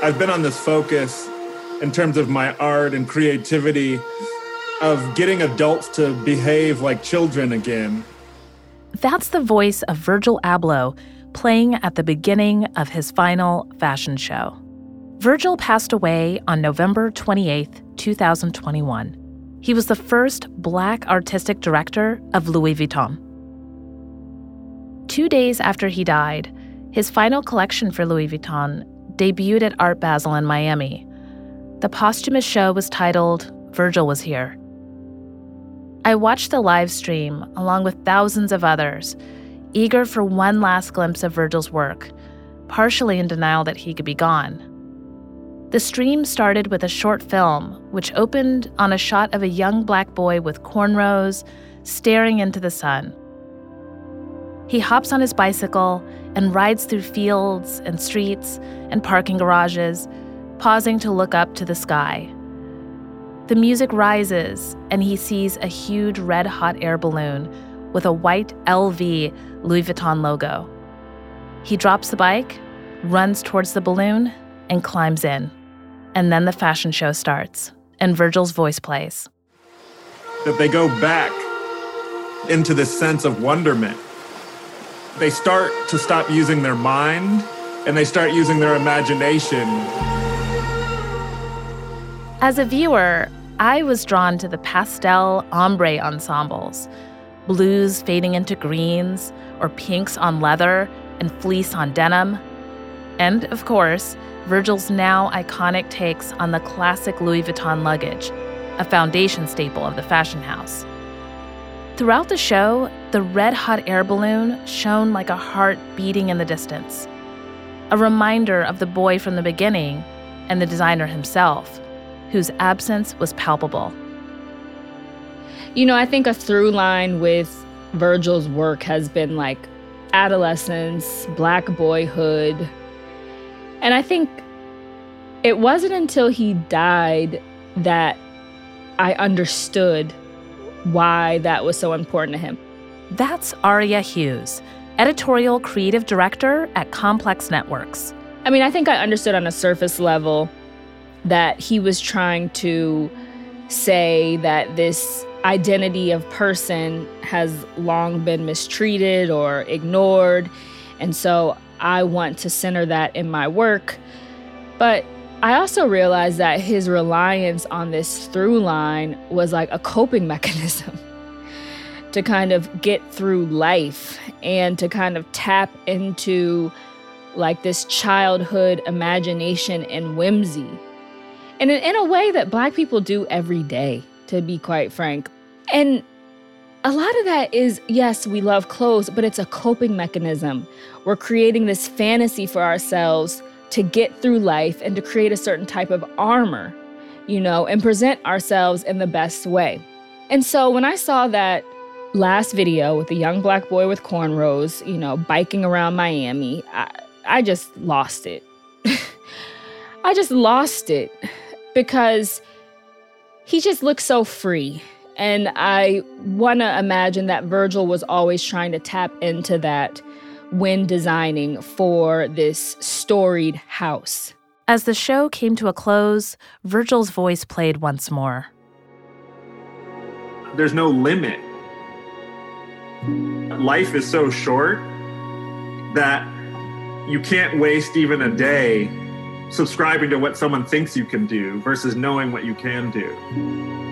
I've been on this focus in terms of my art and creativity of getting adults to behave like children again. That's the voice of Virgil Abloh playing at the beginning of his final fashion show. Virgil passed away on November 28, 2021. He was the first black artistic director of Louis Vuitton. Two days after he died, his final collection for Louis Vuitton debuted at Art Basel in Miami. The posthumous show was titled Virgil Was Here. I watched the live stream along with thousands of others, eager for one last glimpse of Virgil's work, partially in denial that he could be gone. The stream started with a short film, which opened on a shot of a young black boy with cornrows staring into the sun. He hops on his bicycle and rides through fields and streets and parking garages, pausing to look up to the sky. The music rises, and he sees a huge red hot air balloon with a white LV Louis Vuitton logo. He drops the bike, runs towards the balloon, and climbs in. And then the fashion show starts, and Virgil's voice plays. That they go back into this sense of wonderment. They start to stop using their mind and they start using their imagination. As a viewer, I was drawn to the pastel ombre ensembles, blues fading into greens, or pinks on leather and fleece on denim. And, of course, Virgil's now iconic takes on the classic Louis Vuitton luggage, a foundation staple of the fashion house. Throughout the show, the red hot air balloon shone like a heart beating in the distance, a reminder of the boy from the beginning and the designer himself, whose absence was palpable. You know, I think a through line with Virgil's work has been like adolescence, black boyhood, and I think it wasn't until he died that I understood why that was so important to him. That's Aria Hughes, editorial creative director at Complex Networks. I mean, I think I understood on a surface level that he was trying to say that this identity of person has long been mistreated or ignored. And so I want to center that in my work. But I also realized that his reliance on this through line was like a coping mechanism to kind of get through life and to kind of tap into like this childhood imagination and whimsy. And in, in a way that Black people do every day, to be quite frank. And a lot of that is yes, we love clothes, but it's a coping mechanism. We're creating this fantasy for ourselves to get through life and to create a certain type of armor, you know, and present ourselves in the best way. And so when I saw that last video with the young black boy with cornrows, you know, biking around Miami, I, I just lost it. I just lost it because he just looks so free and I want to imagine that Virgil was always trying to tap into that when designing for this storied house. As the show came to a close, Virgil's voice played once more. There's no limit. Life is so short that you can't waste even a day subscribing to what someone thinks you can do versus knowing what you can do.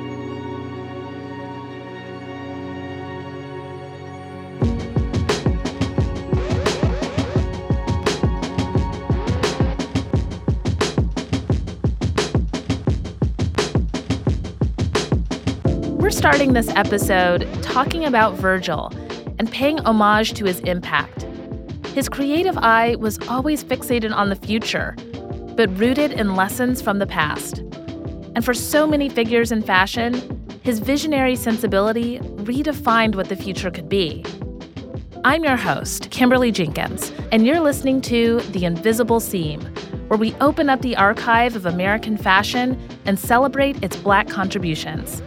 This episode talking about Virgil and paying homage to his impact. His creative eye was always fixated on the future, but rooted in lessons from the past. And for so many figures in fashion, his visionary sensibility redefined what the future could be. I'm your host, Kimberly Jenkins, and you're listening to The Invisible Seam, where we open up the archive of American fashion and celebrate its Black contributions.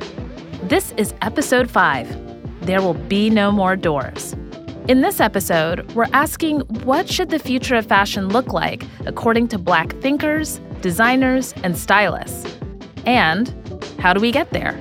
This is episode 5 There Will Be No More Doors. In this episode, we're asking what should the future of fashion look like according to Black thinkers, designers, and stylists. And how do we get there?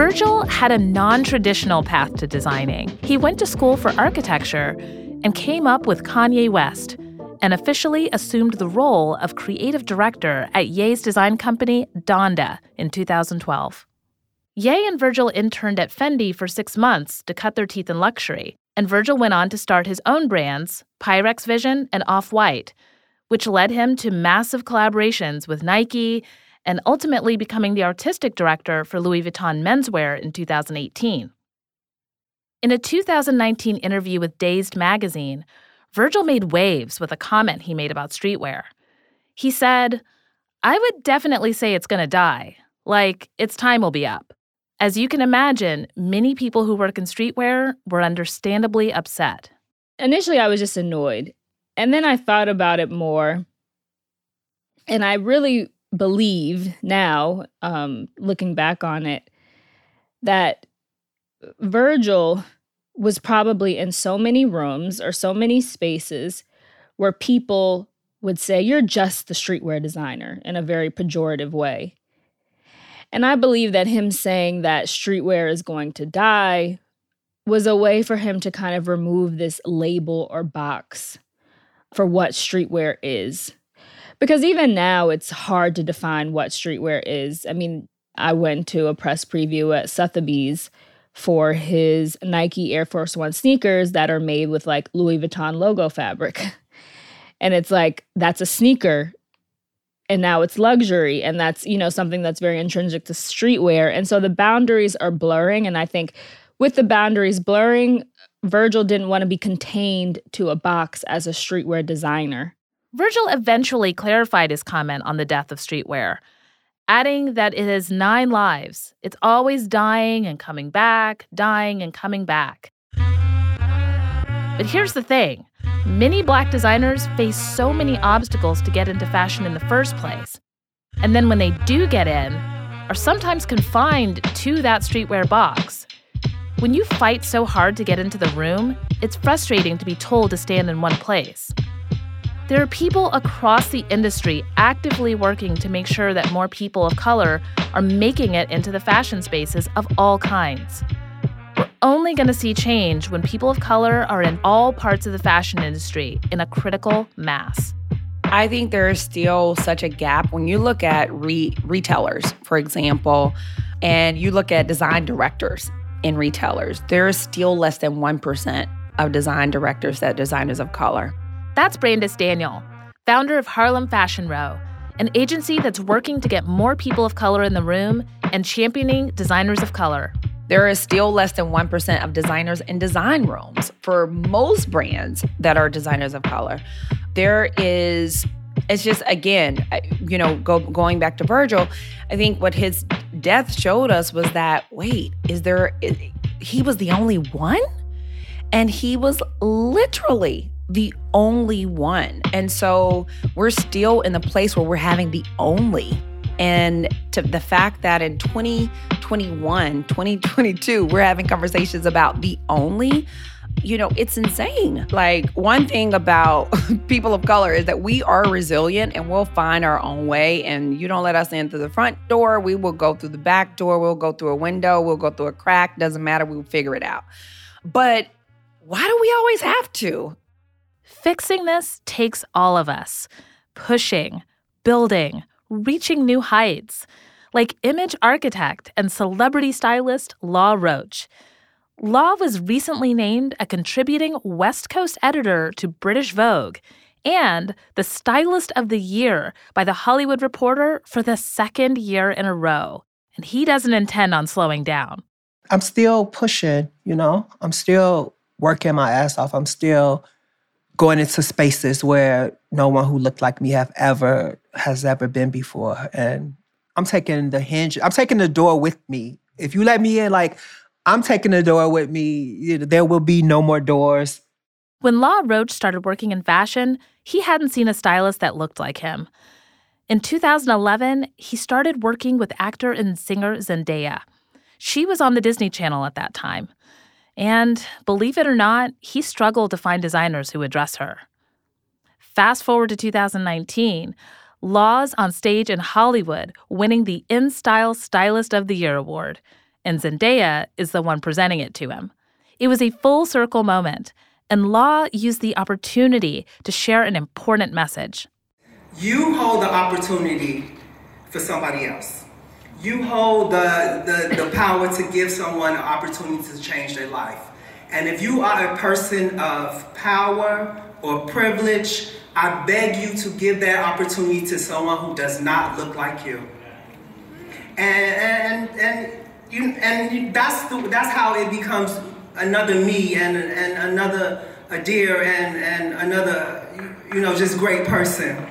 Virgil had a non traditional path to designing. He went to school for architecture and came up with Kanye West and officially assumed the role of creative director at Ye's design company, Donda, in 2012. Ye and Virgil interned at Fendi for six months to cut their teeth in luxury, and Virgil went on to start his own brands, Pyrex Vision and Off White, which led him to massive collaborations with Nike and ultimately becoming the artistic director for Louis Vuitton menswear in 2018. In a 2019 interview with Dazed magazine, Virgil made waves with a comment he made about streetwear. He said, I would definitely say it's going to die. Like, its time will be up. As you can imagine, many people who work in streetwear were understandably upset. Initially, I was just annoyed. And then I thought about it more. And I really believe now, um, looking back on it, that Virgil was probably in so many rooms or so many spaces where people would say, You're just the streetwear designer in a very pejorative way. And I believe that him saying that streetwear is going to die was a way for him to kind of remove this label or box for what streetwear is. Because even now, it's hard to define what streetwear is. I mean, I went to a press preview at Sotheby's for his Nike Air Force One sneakers that are made with like Louis Vuitton logo fabric. And it's like, that's a sneaker. And now it's luxury. And that's, you know, something that's very intrinsic to streetwear. And so the boundaries are blurring. And I think with the boundaries blurring, Virgil didn't want to be contained to a box as a streetwear designer. Virgil eventually clarified his comment on the death of streetwear, adding that it has nine lives. It's always dying and coming back, dying and coming back. But here's the thing many black designers face so many obstacles to get into fashion in the first place. And then when they do get in, are sometimes confined to that streetwear box. When you fight so hard to get into the room, it's frustrating to be told to stand in one place. There are people across the industry actively working to make sure that more people of color are making it into the fashion spaces of all kinds. We're only going to see change when people of color are in all parts of the fashion industry in a critical mass. I think there is still such a gap when you look at re- retailers, for example, and you look at design directors in retailers, there is still less than 1% of design directors that designers of color. That's Brandice Daniel, founder of Harlem Fashion Row, an agency that's working to get more people of color in the room and championing designers of color. There is still less than 1% of designers in design rooms for most brands that are designers of color. There is it's just again, you know, go, going back to Virgil, I think what his death showed us was that wait, is there he was the only one? And he was literally the only one. And so we're still in the place where we're having the only. And to the fact that in 2021, 2022, we're having conversations about the only, you know, it's insane. Like, one thing about people of color is that we are resilient and we'll find our own way. And you don't let us in through the front door, we will go through the back door, we'll go through a window, we'll go through a crack, doesn't matter, we'll figure it out. But why do we always have to? Fixing this takes all of us pushing, building, reaching new heights, like image architect and celebrity stylist Law Roach. Law was recently named a contributing West Coast editor to British Vogue and the Stylist of the Year by The Hollywood Reporter for the second year in a row. And he doesn't intend on slowing down. I'm still pushing, you know, I'm still working my ass off. I'm still going into spaces where no one who looked like me have ever has ever been before. And I'm taking the hinge, I'm taking the door with me. If you let me in, like I'm taking the door with me. There will be no more doors. When Law Roach started working in fashion, he hadn't seen a stylist that looked like him. In 2011, he started working with actor and singer Zendaya. She was on the Disney Channel at that time. And believe it or not, he struggled to find designers who would dress her. Fast forward to 2019, Law's on stage in Hollywood, winning the In Style Stylist of the Year award, and Zendaya is the one presenting it to him. It was a full circle moment, and Law used the opportunity to share an important message. You hold the opportunity for somebody else. You hold the, the, the power to give someone an opportunity to change their life. And if you are a person of power or privilege, I beg you to give that opportunity to someone who does not look like you. And and and you and that's the, that's how it becomes another me and and another a dear and and another you know just great person.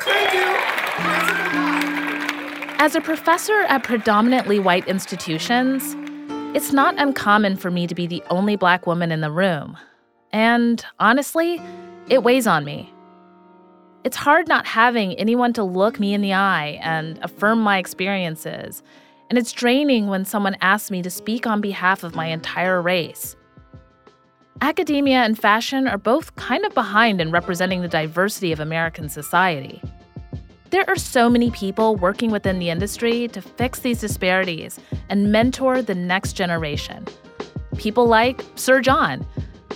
Thank you. As a professor at predominantly white institutions, it's not uncommon for me to be the only black woman in the room. And honestly, it weighs on me. It's hard not having anyone to look me in the eye and affirm my experiences. And it's draining when someone asks me to speak on behalf of my entire race. Academia and fashion are both kind of behind in representing the diversity of American society. There are so many people working within the industry to fix these disparities and mentor the next generation. People like Sir John,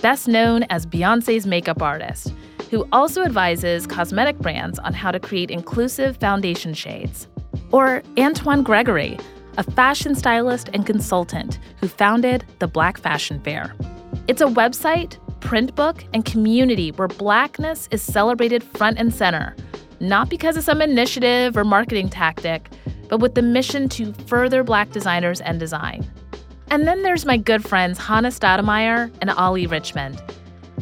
best known as Beyonce's makeup artist, who also advises cosmetic brands on how to create inclusive foundation shades. Or Antoine Gregory, a fashion stylist and consultant who founded the Black Fashion Fair. It's a website, print book, and community where blackness is celebrated front and center, not because of some initiative or marketing tactic, but with the mission to further black designers and design. And then there's my good friends Hannah Stoudemire and Ollie Richmond.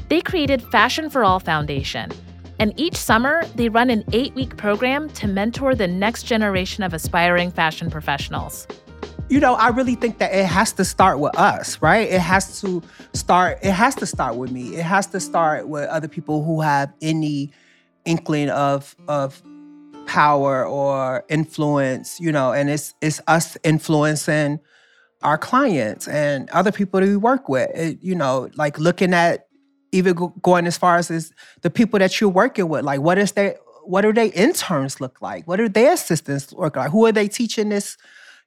They created Fashion for All Foundation, and each summer they run an eight week program to mentor the next generation of aspiring fashion professionals you know, I really think that it has to start with us, right? It has to start, it has to start with me. It has to start with other people who have any inkling of of power or influence, you know, and it's it's us influencing our clients and other people that we work with. It, you know, like looking at even going as far as is the people that you're working with, like what is their what do their interns look like? What do their assistants look like? Who are they teaching this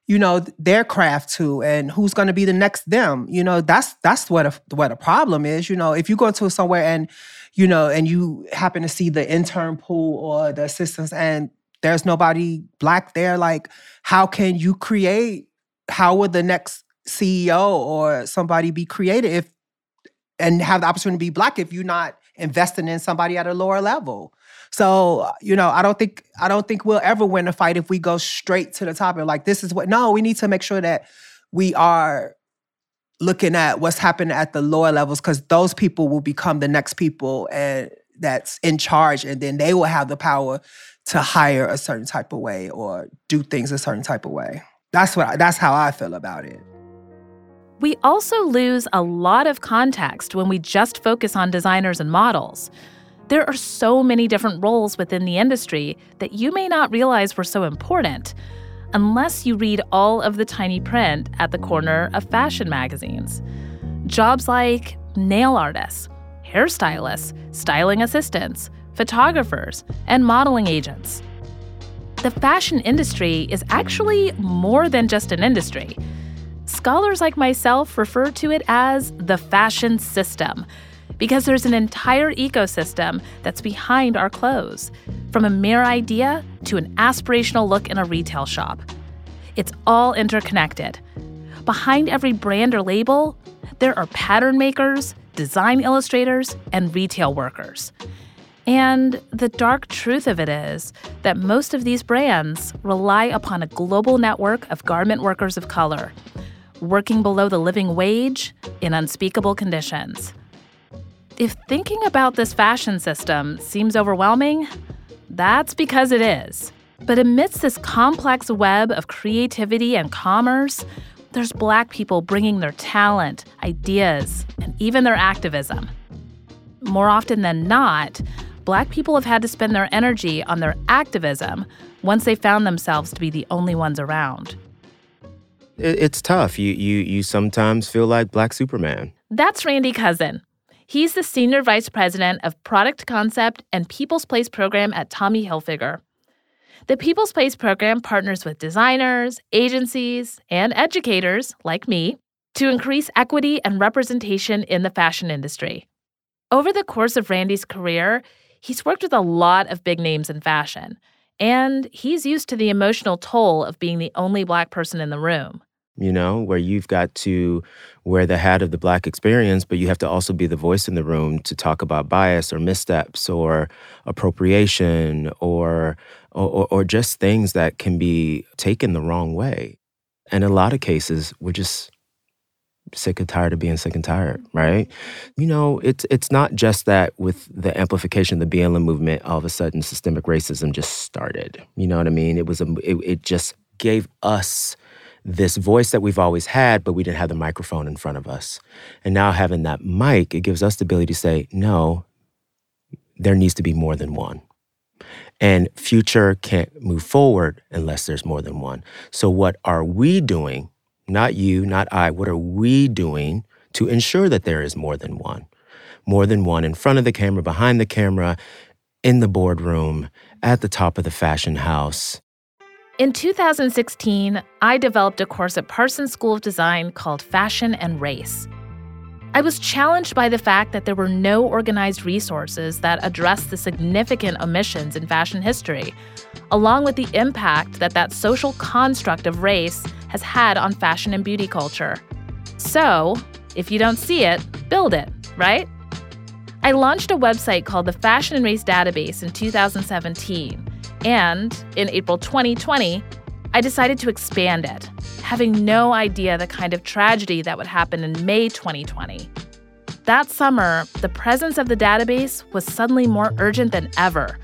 you know their craft to and who's going to be the next them you know that's that's what a what a problem is you know if you go to somewhere and you know and you happen to see the intern pool or the assistants and there's nobody black there like how can you create how would the next ceo or somebody be created if and have the opportunity to be black if you're not investing in somebody at a lower level so, you know, I don't think I don't think we'll ever win a fight if we go straight to the top and like this is what no, we need to make sure that we are looking at what's happening at the lower levels because those people will become the next people and that's in charge and then they will have the power to hire a certain type of way or do things a certain type of way. That's what I, that's how I feel about it. We also lose a lot of context when we just focus on designers and models. There are so many different roles within the industry that you may not realize were so important unless you read all of the tiny print at the corner of fashion magazines. Jobs like nail artists, hairstylists, styling assistants, photographers, and modeling agents. The fashion industry is actually more than just an industry. Scholars like myself refer to it as the fashion system because there's an entire ecosystem that's behind our clothes, from a mere idea to an aspirational look in a retail shop. It's all interconnected. Behind every brand or label, there are pattern makers, design illustrators, and retail workers. And the dark truth of it is that most of these brands rely upon a global network of garment workers of color, working below the living wage in unspeakable conditions. If thinking about this fashion system seems overwhelming, that's because it is. But amidst this complex web of creativity and commerce, there's Black people bringing their talent, ideas, and even their activism. More often than not, Black people have had to spend their energy on their activism once they found themselves to be the only ones around. it's tough. You you you sometimes feel like Black Superman. That's Randy Cousin. He's the Senior Vice President of Product Concept and People's Place Program at Tommy Hilfiger. The People's Place program partners with designers, agencies, and educators like me to increase equity and representation in the fashion industry. Over the course of Randy's career, he's worked with a lot of big names in fashion, and he's used to the emotional toll of being the only Black person in the room you know, where you've got to wear the hat of the Black experience, but you have to also be the voice in the room to talk about bias or missteps or appropriation or, or, or just things that can be taken the wrong way. And in a lot of cases, we're just sick and tired of being sick and tired, mm-hmm. right? You know, it's it's not just that with the amplification of the BLM movement, all of a sudden systemic racism just started. You know what I mean? It was a it, it just gave us this voice that we've always had, but we didn't have the microphone in front of us. And now having that mic, it gives us the ability to say, no, there needs to be more than one. And future can't move forward unless there's more than one. So, what are we doing? Not you, not I. What are we doing to ensure that there is more than one? More than one in front of the camera, behind the camera, in the boardroom, at the top of the fashion house, in 2016, I developed a course at Parsons School of Design called Fashion and Race. I was challenged by the fact that there were no organized resources that addressed the significant omissions in fashion history, along with the impact that that social construct of race has had on fashion and beauty culture. So, if you don't see it, build it, right? I launched a website called the Fashion and Race Database in 2017 and in April 2020, I decided to expand it, having no idea the kind of tragedy that would happen in May 2020. That summer, the presence of the database was suddenly more urgent than ever,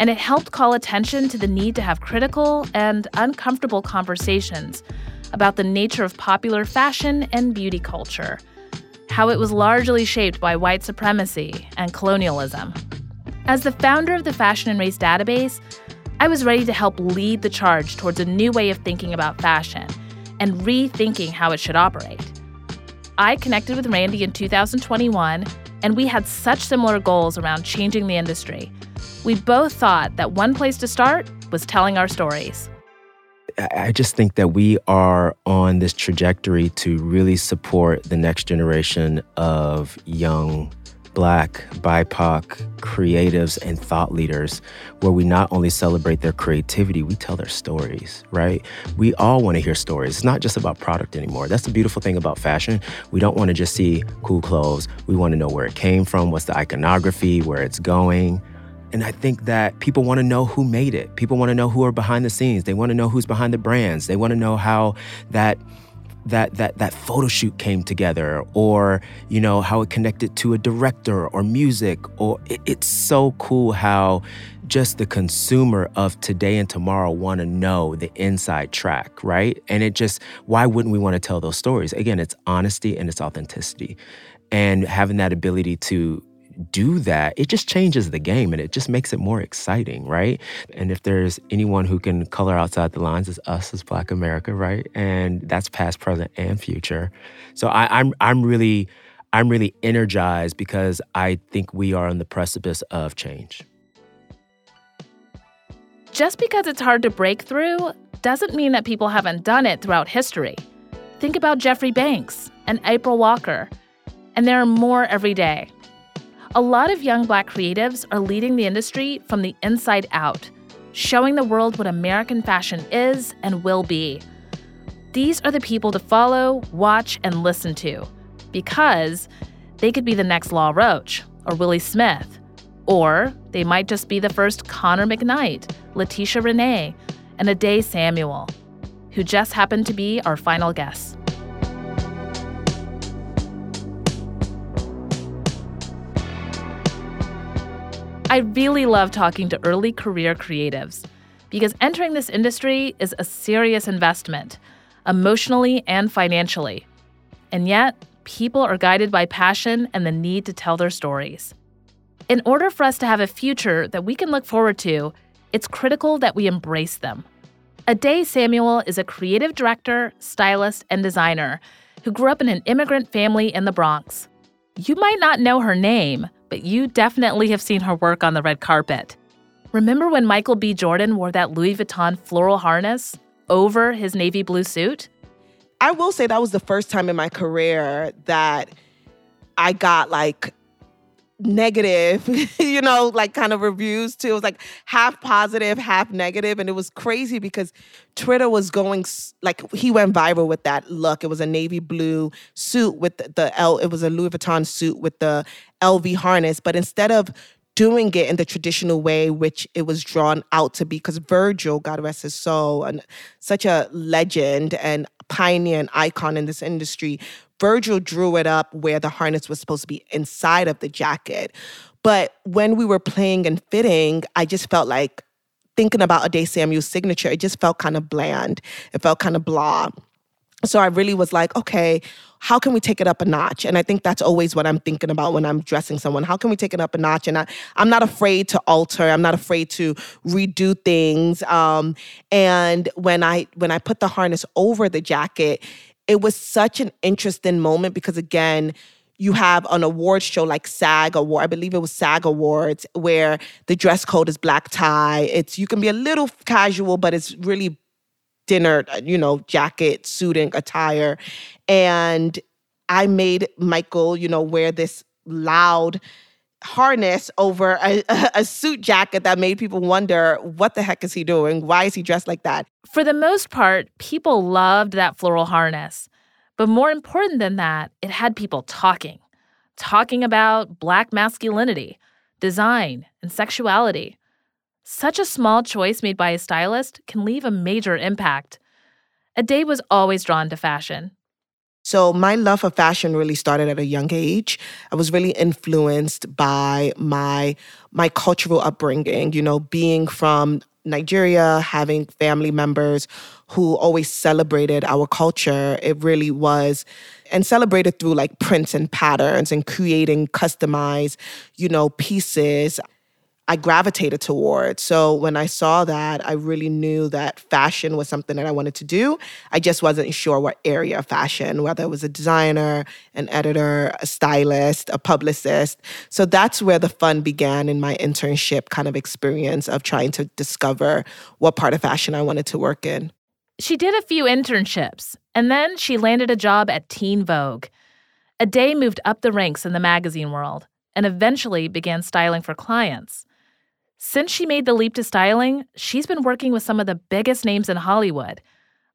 and it helped call attention to the need to have critical and uncomfortable conversations about the nature of popular fashion and beauty culture, how it was largely shaped by white supremacy and colonialism. As the founder of the Fashion and Race database, I was ready to help lead the charge towards a new way of thinking about fashion and rethinking how it should operate. I connected with Randy in 2021, and we had such similar goals around changing the industry. We both thought that one place to start was telling our stories. I just think that we are on this trajectory to really support the next generation of young Black, BIPOC creatives and thought leaders, where we not only celebrate their creativity, we tell their stories, right? We all want to hear stories. It's not just about product anymore. That's the beautiful thing about fashion. We don't want to just see cool clothes. We want to know where it came from, what's the iconography, where it's going. And I think that people want to know who made it. People want to know who are behind the scenes. They want to know who's behind the brands. They want to know how that that that that photo shoot came together or you know how it connected to a director or music or it, it's so cool how just the consumer of today and tomorrow want to know the inside track right? And it just why wouldn't we want to tell those stories? Again it's honesty and it's authenticity. And having that ability to do that, it just changes the game and it just makes it more exciting, right? And if there's anyone who can color outside the lines, it's us as Black America, right? And that's past, present, and future. So I, I'm I'm really I'm really energized because I think we are on the precipice of change. Just because it's hard to break through doesn't mean that people haven't done it throughout history. Think about Jeffrey Banks and April Walker. And there are more every day. A lot of young black creatives are leading the industry from the inside out, showing the world what American fashion is and will be. These are the people to follow, watch, and listen to because they could be the next Law Roach or Willi Smith, or they might just be the first Connor McKnight, Letesha Renee, and Ade Samuel, who just happened to be our final guests. I really love talking to early career creatives because entering this industry is a serious investment, emotionally and financially. And yet, people are guided by passion and the need to tell their stories. In order for us to have a future that we can look forward to, it's critical that we embrace them. Ade Samuel is a creative director, stylist, and designer who grew up in an immigrant family in the Bronx. You might not know her name, but you definitely have seen her work on the red carpet. Remember when Michael B. Jordan wore that Louis Vuitton floral harness over his navy blue suit? I will say that was the first time in my career that I got like negative, you know, like kind of reviews too. It was like half positive, half negative, and it was crazy because Twitter was going like he went viral with that look. It was a navy blue suit with the, the L. It was a Louis Vuitton suit with the LV harness, but instead of doing it in the traditional way which it was drawn out to be because Virgil, God rest his soul, and such a legend and pioneer and icon in this industry, Virgil drew it up where the harness was supposed to be inside of the jacket. But when we were playing and fitting, I just felt like thinking about Ade Samuel's signature, it just felt kind of bland. It felt kind of blah. So I really was like, okay, how can we take it up a notch? And I think that's always what I'm thinking about when I'm dressing someone. How can we take it up a notch? And I, I'm not afraid to alter. I'm not afraid to redo things. Um, and when I when I put the harness over the jacket, it was such an interesting moment because again, you have an awards show like SAG Award, I believe it was SAG Awards, where the dress code is black tie. It's you can be a little casual, but it's really dinner, uh, you know, jacket, suiting attire. And I made Michael, you know, wear this loud harness over a, a, suit jacket that made people wonder what the heck is he doing? Why is he dressed like that? For the most part, people loved that floral harness. But more important than that, it had people talking, talking about Black masculinity, design, and sexuality. Such a small choice made by a stylist can leave a major impact. Ade was always drawn to fashion. So my love for fashion really started at a young age. I was really influenced by my my cultural upbringing, you know, being from Nigeria, having family members who always celebrated our culture. It really was and celebrated through like prints and patterns and creating customized, you know, pieces. I gravitated towards. So when I saw that, I really knew that fashion was something that I wanted to do. I just wasn't sure what area of fashion, whether it was a designer, an editor, a stylist, a publicist. So that's where the fun began in my internship kind of experience of trying to discover what part of fashion I wanted to work in. She did a few internships, and then she landed a job at Teen Vogue. Ade moved up the ranks in the magazine world and eventually began styling for clients. Since she made the leap to styling, she's been working with some of the biggest names in Hollywood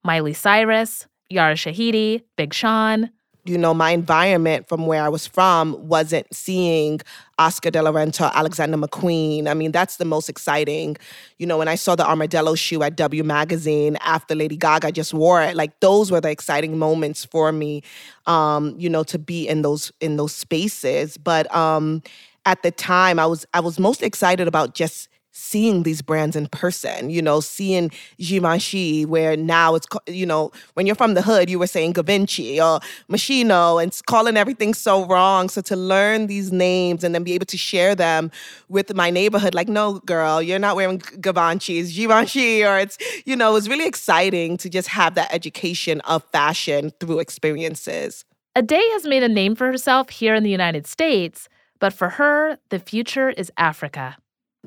Miley Cyrus, Yara Shahidi, Big Sean. You know, my environment from where I was from wasn't seeing Oscar de la Renta, Alexander McQueen. I mean, that's the most exciting. You know, when I saw the Armadillo shoe at W Magazine after Lady Gaga just wore it, like those were the exciting moments for me. Um, you know, to be in those in those spaces. But um, at the time I was I was most excited about just seeing these brands in person, you know, seeing Givenchy, where now it's, you know, when you're from the hood, you were saying Givenchy or Moschino and calling everything so wrong. So to learn these names and then be able to share them with my neighborhood, like, no, girl, you're not wearing Givenchy, it's Givenchy, or it's, you know, it was really exciting to just have that education of fashion through experiences. Ade has made a name for herself here in the United States but for her, the future is Africa.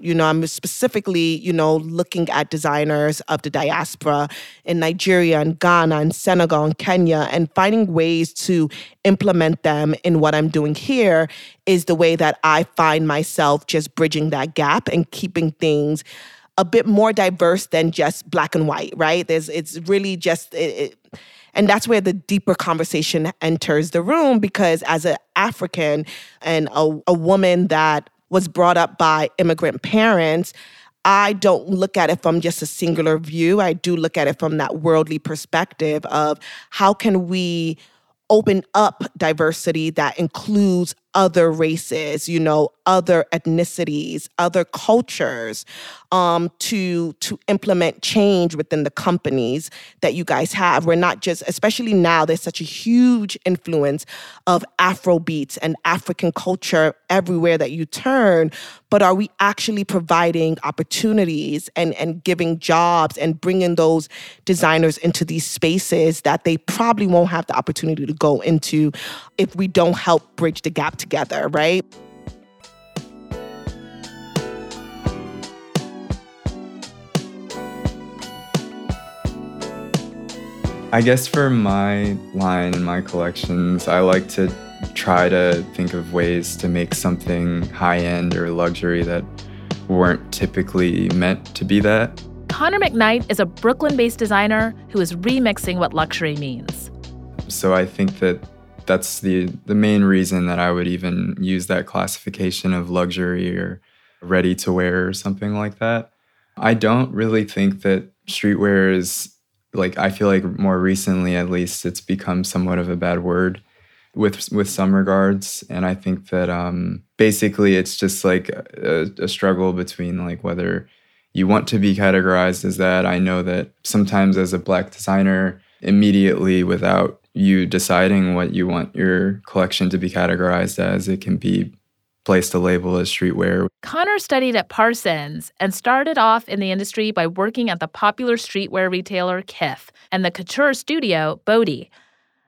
You know, I'm specifically, you know, looking at designers of the diaspora in Nigeria and Ghana and Senegal and Kenya and finding ways to implement them in what I'm doing here is the way that I find myself just bridging that gap and keeping things a bit more diverse than just black and white, right? There's it's really just it, it, and that's where the deeper conversation enters the room because as an African and a, a woman that was brought up by immigrant parents, I don't look at it from just a singular view. I do look at it from that worldly perspective of how can we open up diversity that includes other races, you know, other ethnicities, other cultures um, to to implement change within the companies that you guys have. We're not just, especially now, there's such a huge influence of Afro beats and African culture everywhere that you turn. But are we actually providing opportunities and and giving jobs and bringing those designers into these spaces that they probably won't have the opportunity to go into if we don't help bridge the gap together, right? I guess for my line and my collections, I like to try to think of ways to make something high end or luxury that weren't typically meant to be that. Connor McKnight is a Brooklyn based designer who is remixing what luxury means. So I think that that's the, the main reason that I would even use that classification of luxury or ready to wear or something like that. I don't really think that streetwear is like I feel like more recently at least it's become somewhat of a bad word with with some regards and I think that um basically it's just like a, a struggle between like whether you want to be categorized as that. I know that sometimes as a black designer immediately without you deciding what you want your collection to be categorized as it can be placed a label as streetwear. Connor studied at Parsons and started off in the industry by working at the popular streetwear retailer Kith and the couture studio Bode.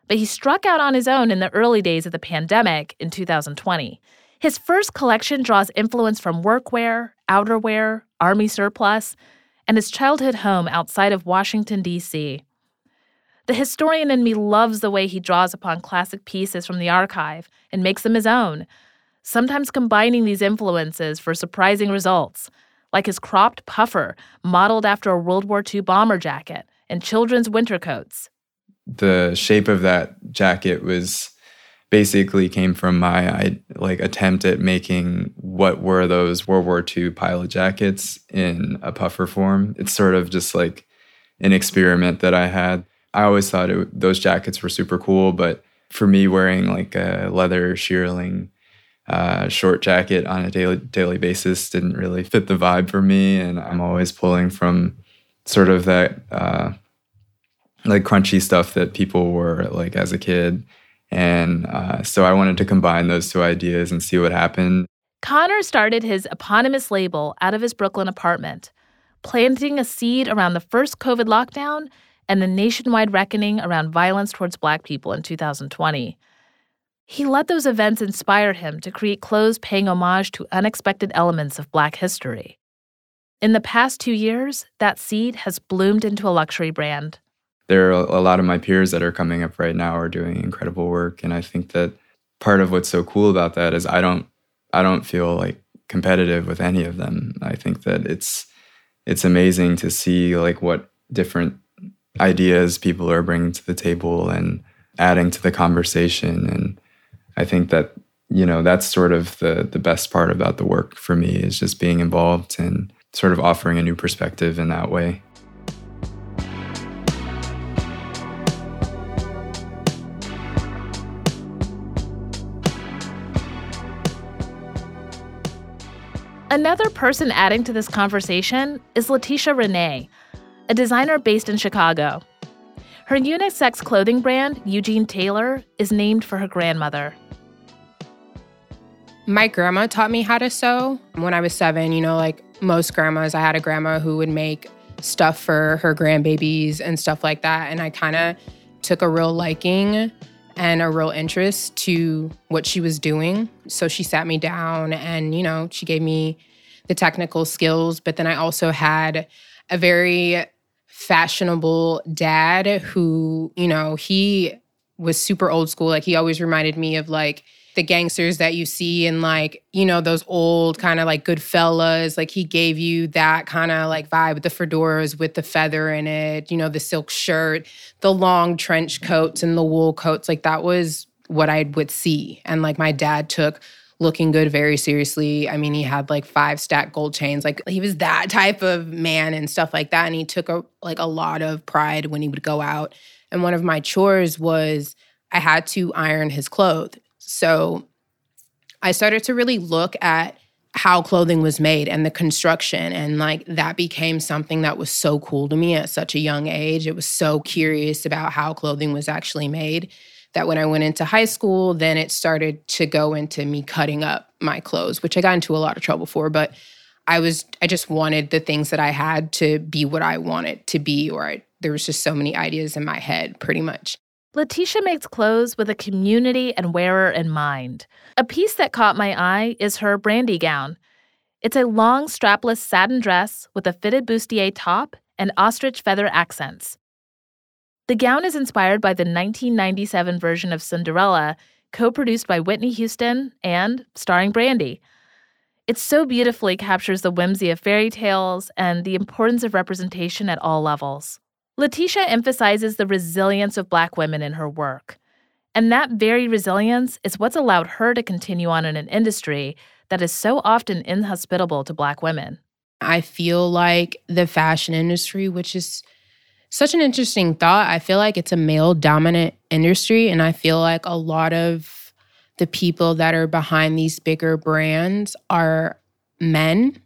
But he struck out on his own in the early days of the pandemic in 2020. His first collection draws influence from workwear, outerwear, army surplus, and his childhood home outside of Washington, D.C. The historian in me loves the way he draws upon classic pieces from the archive and makes them his own sometimes combining these influences for surprising results, like his cropped puffer, modeled after a World War II bomber jacket, and children's winter coats. The shape of that jacket was basically came from my like attempt at making what were those World War II pilot jackets in a puffer form. It's sort of just like an experiment that I had. I always thought it, those jackets were super cool, but for me, wearing like a leather shearling uh, short jacket on a daily daily basis didn't really fit the vibe for me, and I'm always pulling from sort of that uh, like crunchy stuff that people wore like as a kid, and uh, so I wanted to combine those two ideas and see what happened. Connor started his eponymous label out of his Brooklyn apartment, planting a seed around the first COVID lockdown and the nationwide reckoning around violence towards Black people in 2020. He let those events inspire him to create clothes paying homage to unexpected elements of Black history. In the past two years, that seed has bloomed into a luxury brand. There are a lot of my peers that are coming up right now are doing incredible work, and I think that part of what's so cool about that is I don't I don't feel like competitive with any of them. I think that it's it's amazing to see like what different ideas people are bringing to the table and adding to the conversation and I think that you know that's sort of the the best part about the work for me is just being involved and sort of offering a new perspective in that way. Another person adding to this conversation is Letesha Renee, a designer based in Chicago. Her unisex clothing brand, Eugene Taylor, is named for her grandmother. My grandma taught me how to sew when I was seven. You know, like most grandmas, I had a grandma who would make stuff for her grandbabies and stuff like that. And I kind of took a real liking and a real interest to what she was doing. So she sat me down and, you know, she gave me the technical skills. But then I also had a very fashionable dad who, you know, he was super old school. Like he always reminded me of like, the gangsters that you see in like, you know, those old kind of like good fellas. Like he gave you that kind of like vibe with the fedoras with the feather in it, you know, the silk shirt, the long trench coats and the wool coats. Like that was what I would see. And like my dad took looking good very seriously. I mean, he had like five stack gold chains. Like he was that type of man and stuff like that. And he took a like a lot of pride when he would go out. And one of my chores was I had to iron his clothes. So I started to really look at how clothing was made and the construction. And like that became something that was so cool to me at such a young age. It was so curious about how clothing was actually made that when I went into high school, then it started to go into me cutting up my clothes, which I got into a lot of trouble for. But I was, I just wanted the things that I had to be what I wanted to be, or I, there was just so many ideas in my head, pretty much. Letesha makes clothes with a community and wearer in mind. A piece that caught my eye is her brandy gown. It's a long strapless satin dress with a fitted bustier top and ostrich feather accents. The gown is inspired by the 1997 version of Cinderella, co produced by Whitney Houston and starring Brandy. It so beautifully captures the whimsy of fairy tales and the importance of representation at all levels. Letesha emphasizes the resilience of Black women in her work. And that very resilience is what's allowed her to continue on in an industry that is so often inhospitable to Black women. I feel like the fashion industry, which is such an interesting thought, I feel like it's a male dominant industry. And I feel like a lot of the people that are behind these bigger brands are men.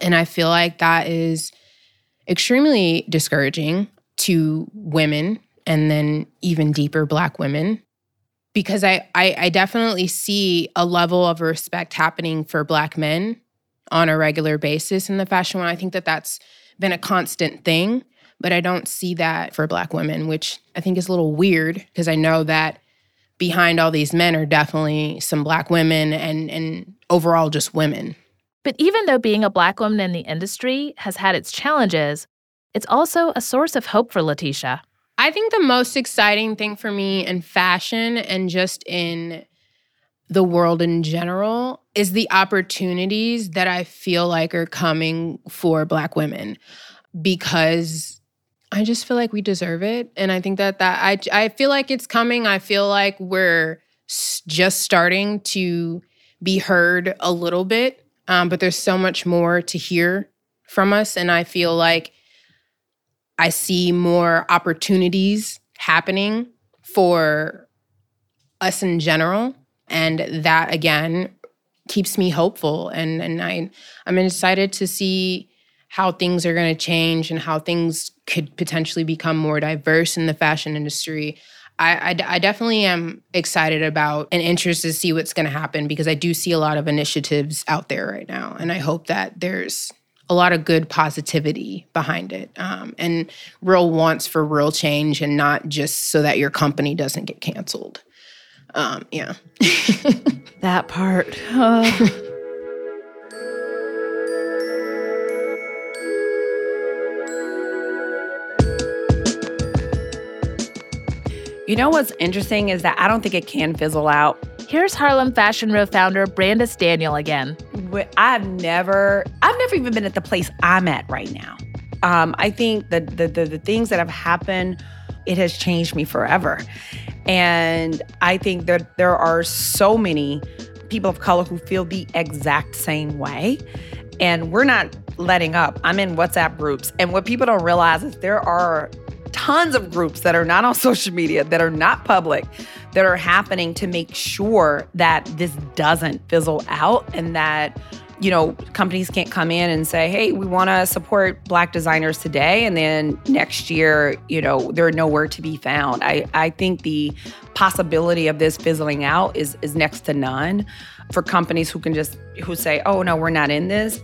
And I feel like that is extremely discouraging to women and then even deeper black women because I, I, I definitely see a level of respect happening for black men on a regular basis in the fashion world. I think that that's been a constant thing, but I don't see that for black women, which I think is a little weird because I know that behind all these men are definitely some black women and and overall just women. But even though being a black woman in the industry has had its challenges, it's also a source of hope for Letesha. I think the most exciting thing for me in fashion and just in the world in general is the opportunities that I feel like are coming for Black women because I just feel like we deserve it. And I think that that I I feel like it's coming. I feel like we're just starting to be heard a little bit, um, but there's so much more to hear from us. And I feel like I see more opportunities happening for us in general. And that again keeps me hopeful. And, and I, I'm excited to see how things are going to change and how things could potentially become more diverse in the fashion industry. I, I, I, definitely am excited about and interested to see what's going to happen because I do see a lot of initiatives out there right now. And I hope that there's a lot of good positivity behind it um, and real wants for real change and not just so that your company doesn't get canceled. Um, yeah. that part. You know what's interesting is that I don't think it can fizzle out. Here's Harlem Fashion Row founder Brandice Daniel again. I've never, I've never even been at the place I'm at right now. Um, I think the, the the the things that have happened, it has changed me forever, and I think that there are so many people of color who feel the exact same way, and we're not letting up. I'm in WhatsApp groups, and what people don't realize is there are tons of groups that are not on social media, that are not public, that are happening to make sure that this doesn't fizzle out and that you know, companies can't come in and say, hey, we want to support Black designers today. And then next year, you know, they're nowhere to be found. I, I think the possibility of this fizzling out is, is next to none. For companies who can just, who say, oh, no, we're not in this,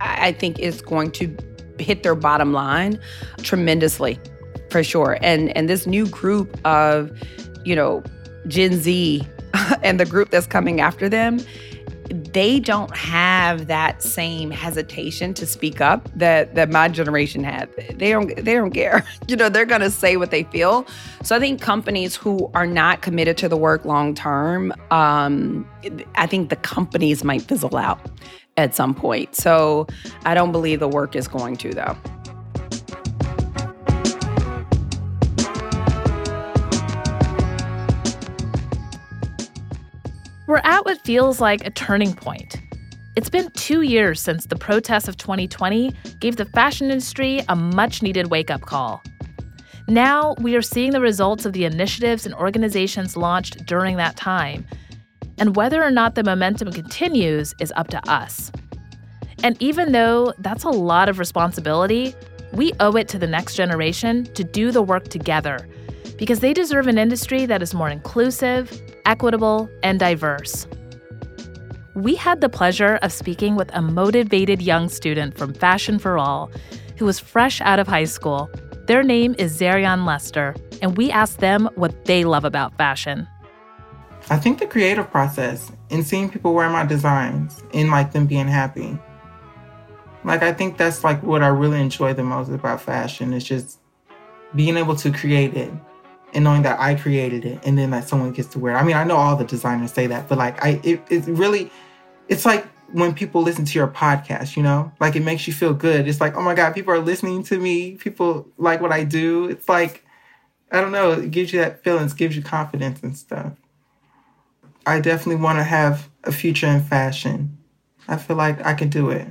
I, I think it's going to hit their bottom line tremendously for sure. And and this new group of, you know, Gen Z and the group that's coming after them, they don't have that same hesitation to speak up that that my generation had. They don't they don't care. You know, they're going to say what they feel. So I think companies who are not committed to the work long term, um, I think the companies might fizzle out at some point. So I don't believe the work is going to though. We're at what feels like a turning point. It's been two years since the protests of 2020 gave the fashion industry a much needed wake up call. Now we are seeing the results of the initiatives and organizations launched during that time. And whether or not the momentum continues is up to us. And even though that's a lot of responsibility, we owe it to the next generation to do the work together because they deserve an industry that is more inclusive, equitable, and diverse. We had the pleasure of speaking with a motivated young student from Fashion for All who was fresh out of high school. Their name is Zairion Lester, and we asked them what they love about fashion. I think the creative process and seeing people wear my designs and like them being happy. Like I think that's like what I really enjoy the most about fashion is just being able to create it and knowing that I created it and then that someone gets to wear it. I mean, I know all the designers say that, but like I it, it's really it's like when people listen to your podcast, you know? Like it makes you feel good. It's like, "Oh my god, people are listening to me. People like what I do." It's like I don't know, it gives you that feeling, it gives you confidence and stuff. I definitely want to have a future in fashion. I feel like I can do it.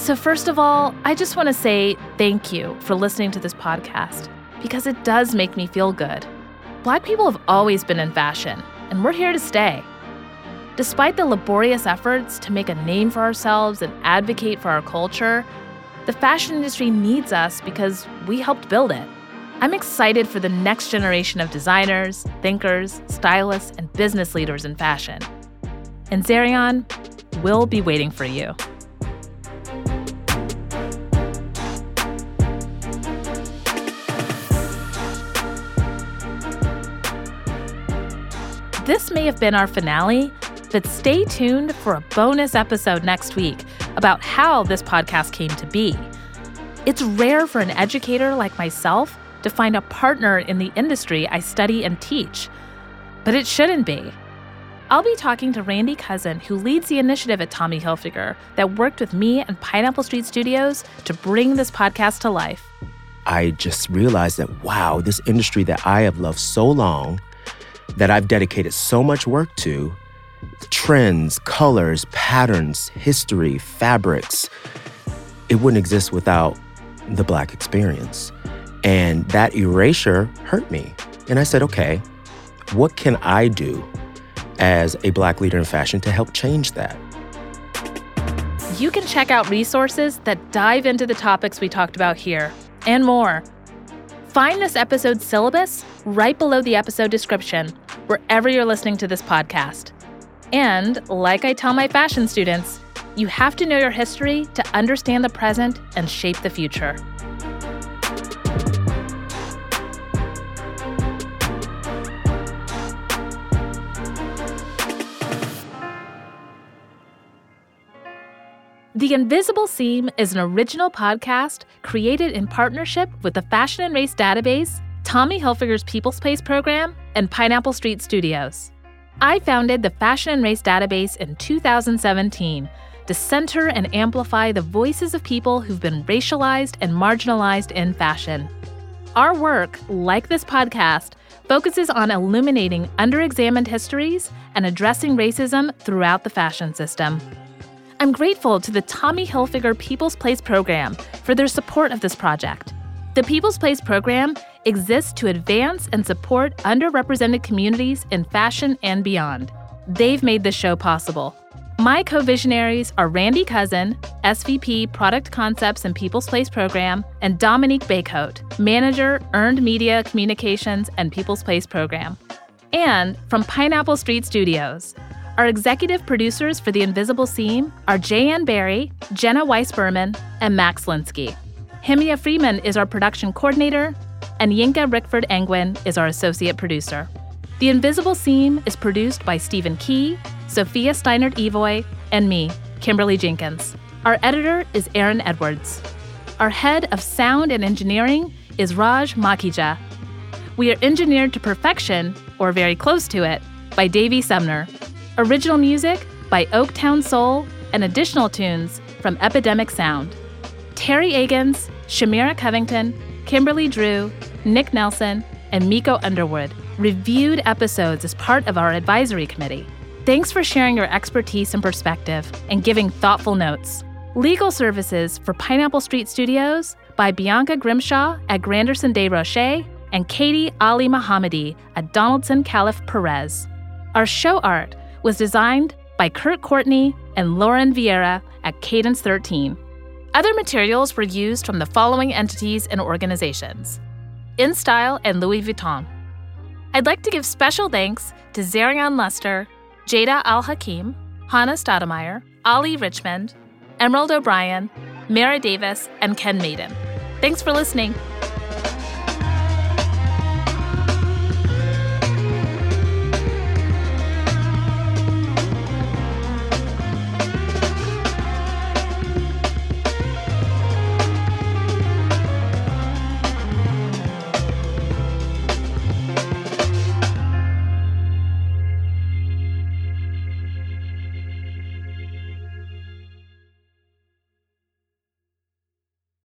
So, first of all, I just want to say thank you for listening to this podcast because it does make me feel good. Black people have always been in fashion, and we're here to stay. Despite the laborious efforts to make a name for ourselves and advocate for our culture, the fashion industry needs us because we helped build it. I'm excited for the next generation of designers, thinkers, stylists, and business leaders in fashion. And Zairion, we'll be waiting for you. This may have been our finale, but stay tuned for a bonus episode next week about how this podcast came to be. It's rare for an educator like myself to find a partner in the industry I study and teach, but it shouldn't be. I'll be talking to Randy Cousin, who leads the initiative at Tommy Hilfiger that worked with me and Pineapple Street Studios to bring this podcast to life. I just realized that, wow, this industry that I have loved so long, that I've dedicated so much work to trends, colors, patterns, history, fabrics it wouldn't exist without the Black experience. And that erasure hurt me. And I said, okay, what can I do as a Black leader in fashion to help change that? You can check out resources that dive into the topics we talked about here and more. Find this episode's syllabus right below the episode description, wherever you're listening to this podcast. And, like I tell my fashion students, you have to know your history to understand the present and shape the future. The Invisible Seam is an original podcast created in partnership with the Fashion and Race Database, Tommy Hilfiger's People's Place program, and Pineapple Street Studios. I founded the Fashion and Race Database in 2017 to center and amplify the voices of people who've been racialized and marginalized in fashion. Our work, like this podcast, focuses on illuminating underexamined histories and addressing racism throughout the fashion system. I'm grateful to the Tommy Hilfiger People's Place program for their support of this project. The People's Place program exists to advance and support underrepresented communities in fashion and beyond. They've made this show possible. My co visionaries are Randy Cousin, SVP Product Concepts and People's Place Program, and Dominique Baycote, Manager, Earned Media Communications and People's Place Program. And from Pineapple Street Studios, our executive producers for The Invisible Seam are Jayann Barry, Jenna Weiss Berman, and Max Linsky. Himia Freeman is our production coordinator, and Yinka Rickford Angwin is our associate producer. The Invisible Seam is produced by Stephen Key, Sophia Steinert Evoy, and me, Kimberly Jenkins. Our editor is Aaron Edwards. Our head of sound and engineering is Raj Makhija. We are engineered to perfection, or very close to it, by Davey Sumner. Original music by Oaktown Soul and additional tunes from Epidemic Sound. Teri Agins, Shamira Covington, Kimberly Drew, Nick Nelson, and Miko Underwood reviewed episodes as part of our advisory committee. Thanks for sharing your expertise and perspective and giving thoughtful notes. Legal services for Pineapple Street Studios by Bianca Grimshaw at Granderson Des Rochers and Katie Ali Mohammadi at Donaldson Callif Perez. Our show art was designed by Kurt Courtney and Lauren Vieira at Cadence 13. Other materials were used from the following entities and organizations InStyle and Louis Vuitton. I'd like to give special thanks to Zairion Lester, Jada Al Hakim, Hannah Stoudemire, Ali Richmond, Emerald O'Brien, Mara Davis, and Ken Maiden. Thanks for listening.